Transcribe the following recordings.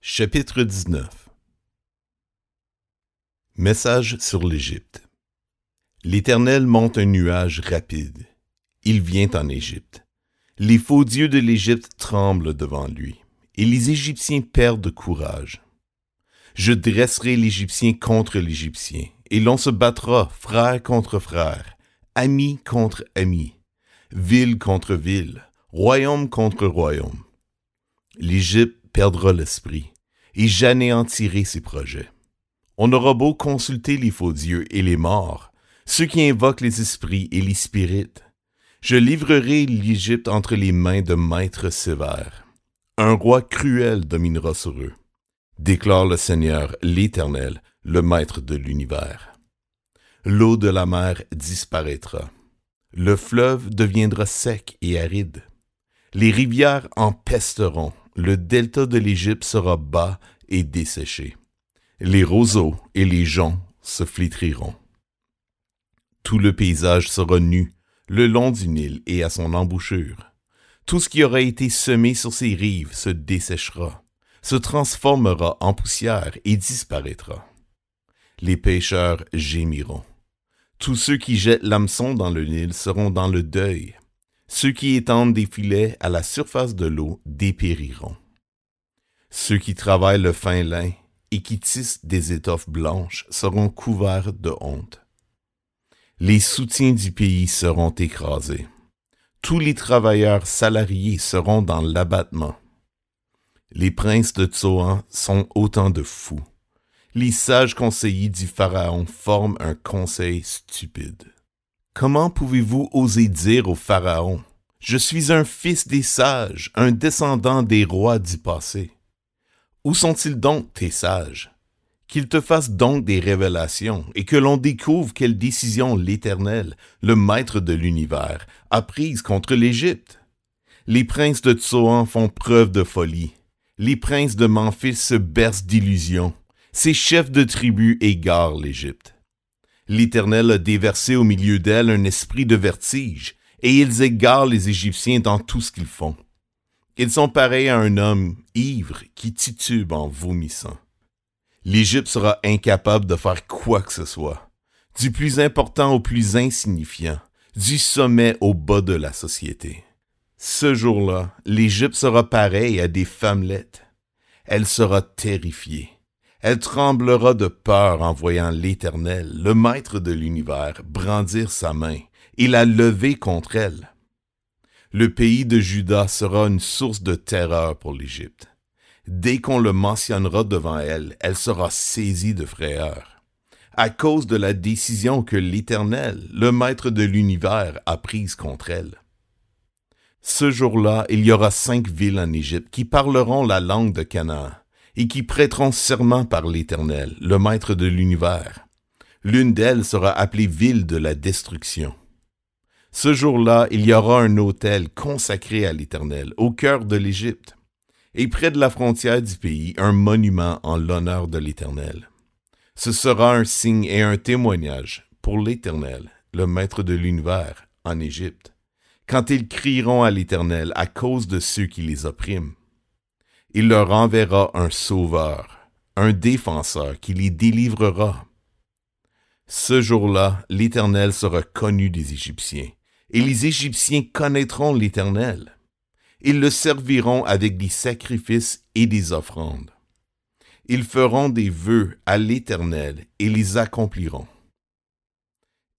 Chapitre 19 Message sur l'Égypte L'Éternel monte un nuage rapide. Il vient en Égypte. Les faux dieux de l'Égypte tremblent devant lui, et les Égyptiens perdent courage. Je dresserai l'Égyptien contre l'Égyptien, et l'on se battra frère contre frère, ami contre ami, ville contre ville, royaume contre royaume. L'Égypte perdra l'esprit, et j'anéantirai ses projets. On aura beau consulter les faux dieux et les morts, ceux qui invoquent les esprits et les spirites. Je livrerai l'Égypte entre les mains de maîtres sévères. Un roi cruel dominera sur eux, déclare le Seigneur l'Éternel, le Maître de l'univers. L'eau de la mer disparaîtra. Le fleuve deviendra sec et aride. Les rivières empesteront le delta de l'Égypte sera bas et desséché. Les roseaux et les joncs se flétriront. Tout le paysage sera nu le long du Nil et à son embouchure. Tout ce qui aura été semé sur ses rives se desséchera, se transformera en poussière et disparaîtra. Les pêcheurs gémiront. Tous ceux qui jettent l'hameçon dans le Nil seront dans le deuil, ceux qui étendent des filets à la surface de l'eau dépériront. Ceux qui travaillent le fin lin et qui tissent des étoffes blanches seront couverts de honte. Les soutiens du pays seront écrasés. Tous les travailleurs salariés seront dans l'abattement. Les princes de Tsoan sont autant de fous. Les sages conseillers du Pharaon forment un conseil stupide. Comment pouvez-vous oser dire au Pharaon, Je suis un fils des sages, un descendant des rois du passé. Où sont-ils donc, tes sages? Qu'ils te fassent donc des révélations et que l'on découvre quelle décision l'Éternel, le Maître de l'univers, a prise contre l'Égypte. Les princes de Tsoan font preuve de folie. Les princes de Memphis se bercent d'illusions. Ces chefs de tribus égarent l'Égypte. L'Éternel a déversé au milieu d'elle un esprit de vertige, et ils égarent les Égyptiens dans tout ce qu'ils font. Ils sont pareils à un homme ivre qui titube en vomissant. L'Égypte sera incapable de faire quoi que ce soit, du plus important au plus insignifiant, du sommet au bas de la société. Ce jour-là, l'Égypte sera pareille à des femmelettes. Elle sera terrifiée. Elle tremblera de peur en voyant l'Éternel, le Maître de l'univers, brandir sa main et la lever contre elle. Le pays de Juda sera une source de terreur pour l'Égypte. Dès qu'on le mentionnera devant elle, elle sera saisie de frayeur, à cause de la décision que l'Éternel, le Maître de l'univers, a prise contre elle. Ce jour-là, il y aura cinq villes en Égypte qui parleront la langue de Canaan et qui prêteront serment par l'Éternel, le Maître de l'univers. L'une d'elles sera appelée ville de la destruction. Ce jour-là, il y aura un autel consacré à l'Éternel, au cœur de l'Égypte, et près de la frontière du pays, un monument en l'honneur de l'Éternel. Ce sera un signe et un témoignage pour l'Éternel, le Maître de l'univers, en Égypte, quand ils crieront à l'Éternel à cause de ceux qui les oppriment il leur enverra un sauveur, un défenseur qui les délivrera. Ce jour-là, l'Éternel sera connu des Égyptiens, et les Égyptiens connaîtront l'Éternel. Ils le serviront avec des sacrifices et des offrandes. Ils feront des vœux à l'Éternel et les accompliront.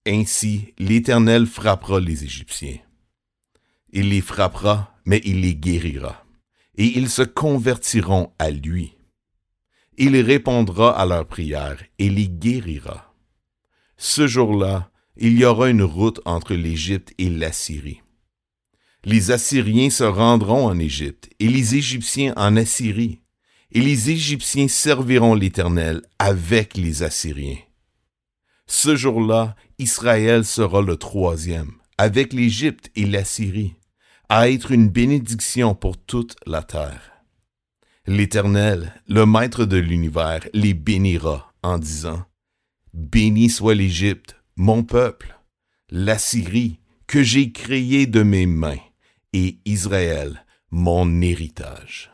Ainsi, l'Éternel frappera les Égyptiens. Il les frappera, mais il les guérira et ils se convertiront à lui. Il répondra à leurs prières et les guérira. Ce jour-là, il y aura une route entre l'Égypte et l'Assyrie. Les Assyriens se rendront en Égypte et les Égyptiens en Assyrie, et les Égyptiens serviront l'Éternel avec les Assyriens. Ce jour-là, Israël sera le troisième, avec l'Égypte et l'Assyrie à être une bénédiction pour toute la terre. L'Éternel, le Maître de l'univers, les bénira en disant, Béni soit l'Égypte, mon peuple, l'Assyrie, que j'ai créée de mes mains, et Israël, mon héritage.